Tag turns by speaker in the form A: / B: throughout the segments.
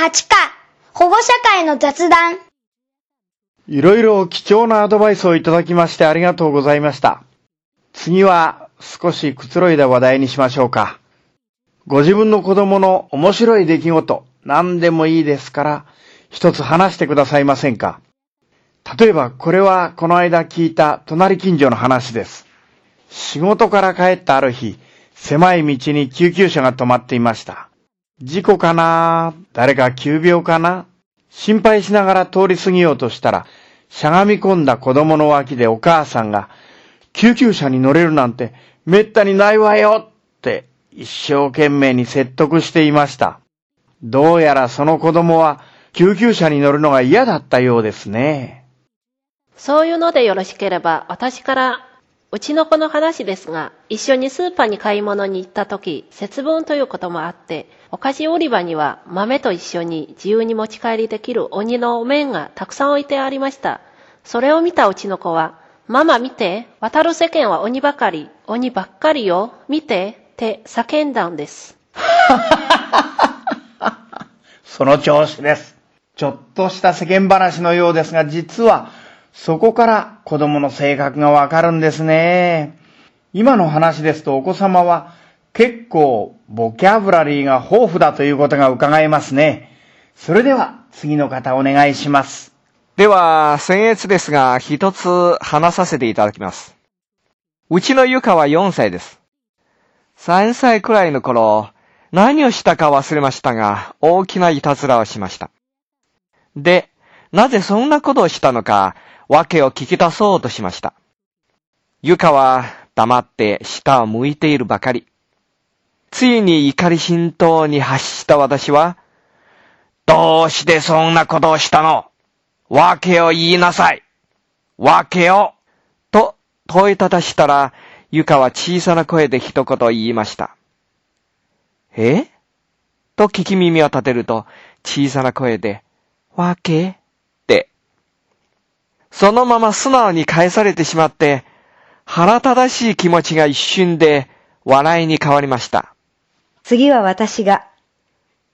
A: 8課、保護者会の雑談。
B: いろいろ貴重なアドバイスをいただきましてありがとうございました。次は少しくつろいだ話題にしましょうか。ご自分の子供の面白い出来事、何でもいいですから、一つ話してくださいませんか。例えば、これはこの間聞いた隣近所の話です。仕事から帰ったある日、狭い道に救急車が止まっていました。事故かな？誰か急病かな？心配しながら通り過ぎようとしたら、しゃがみ込んだ子供の脇でお母さんが、救急車に乗れるなんてめったにないわよって一生懸命に説得していました。どうやらその子供は救急車に乗るのが嫌だったようですね。
C: そういうのでよろしければ、私から、うちの子の話ですが、一緒にスーパーに買い物に行った時、節分ということもあって、お菓子売り場には豆と一緒に自由に持ち帰りできる鬼のお面がたくさん置いてありました。それを見たうちの子は、ママ見て、渡る世間は鬼ばかり、鬼ばっかりよ、見て、って叫んだんです。
B: その調子です。ちょっとした世間話のようですが、実はそこから子供の性格がわかるんですね。今の話ですとお子様は結構ボキャブラリーが豊富だということが伺えますね。それでは次の方お願いします。
D: では、先月ですが、一つ話させていただきます。うちのゆかは4歳です。3歳くらいの頃、何をしたか忘れましたが、大きないたずらをしました。で、なぜそんなことをしたのか、訳を聞き出そうとしました。ゆかは黙って下を向いているばかり。ついに怒り心頭に発した私は、どうしてそんなことをしたの？訳を言いなさい訳を？と問いただしたら、ゆかは小さな声で一言言いました。え？と聞き耳を立てると、小さな声で、訳って。そのまま素直に返されてしまって、腹立たしい気持ちが一瞬で笑いに変わりました。
E: 次は私が。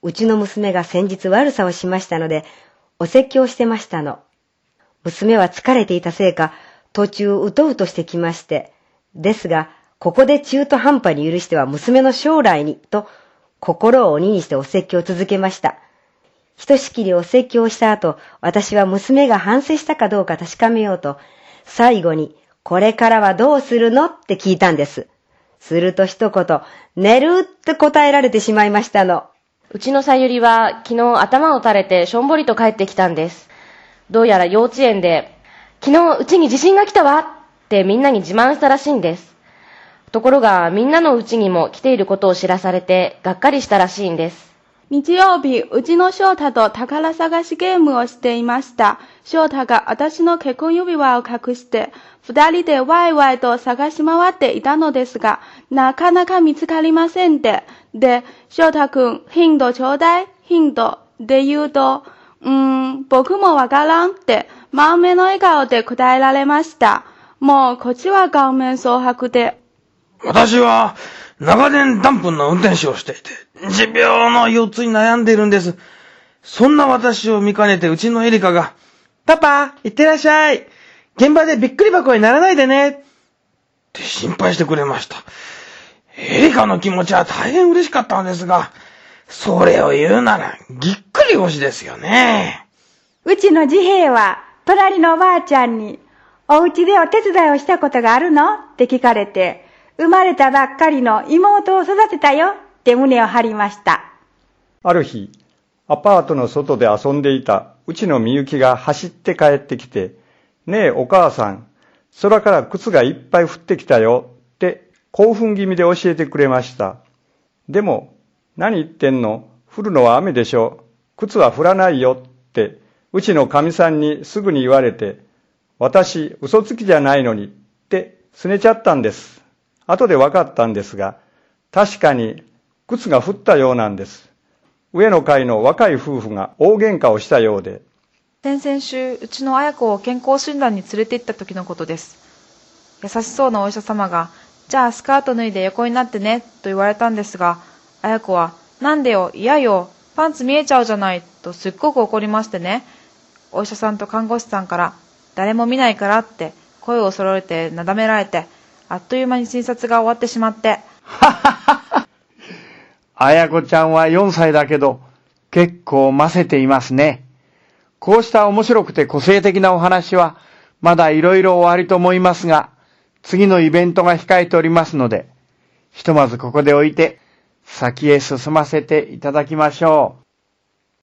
E: うちの娘が先日悪さをしましたので、お説教してましたの。娘は疲れていたせいか、途中うとうとしてきまして。ですが、ここで中途半端に許しては娘の将来に、と、心を鬼にしてお説教を続けました。ひとしきりお説教した後、私は娘が反省したかどうか確かめようと、最後に、これからはどうするのって聞いたんです。すると一言、寝るって答えられてしまいましたの。
F: うちのさゆりは昨日頭を垂れてしょんぼりと帰ってきたんです。どうやら幼稚園で、昨日うちに地震が来たわってみんなに自慢したらしいんです。ところがみんなのうちにも来ていることを知らされてがっかりしたらしいんです。
G: 日曜日、うちの翔太と宝探しゲームをしていました。翔太が私の結婚指輪を隠して、二人でワイワイと探し回っていたのですが、なかなか見つかりませんで。で、翔太くん、ヒントちょうだいヒント。で言うと、うーん、僕もわからんって、満面の笑顔で答えられました。もう、こっちは顔面蒼白で、
H: 私は、長年ダンプの運転手をしていて、持病の腰痛に悩んでいるんです。そんな私を見かねてうちのエリカが、パパ、行ってらっしゃい現場でびっくり箱にならないでねって心配してくれました。エリカの気持ちは大変嬉しかったのですが、それを言うなら、ぎっくり腰ですよね。
I: うちの自兵は、隣のおばあちゃんに、お家でお手伝いをしたことがあるの？って聞かれて、生まれたばっかりの妹を育てたよって胸を張りました。
J: ある日、アパートの外で遊んでいたうちのみゆきが走って帰ってきて、ねえお母さん、空から靴がいっぱい降ってきたよって興奮気味で教えてくれました。でも、何言ってんの降るのは雨でしょ。靴は降らないよって、うちの神さんにすぐに言われて、私嘘つきじゃないのにって拗ねちゃったんです。後で分かったんですが、確かに靴が降ったようなんです。上の階の若い夫婦が大喧嘩をしたようで、
K: 先々週、うちの綾子を健康診断に連れて行った時のことです。優しそうなお医者様が、じゃあスカート脱いで横になってね、と言われたんですが、綾子は、なんでよ、嫌よ、パンツ見えちゃうじゃないとすっごく怒りましてね。お医者さんと看護師さんから誰も見ないからって声を揃えてなだめられて、あっという間に診察が終わってしまって。
B: あやこちゃんは4歳だけど、結構ませていますね。こうした面白くて個性的なお話は、まだ色々終わりと思いますが、次のイベントが控えておりますので、ひとまずここで置いて、先へ進ませていただきましょう。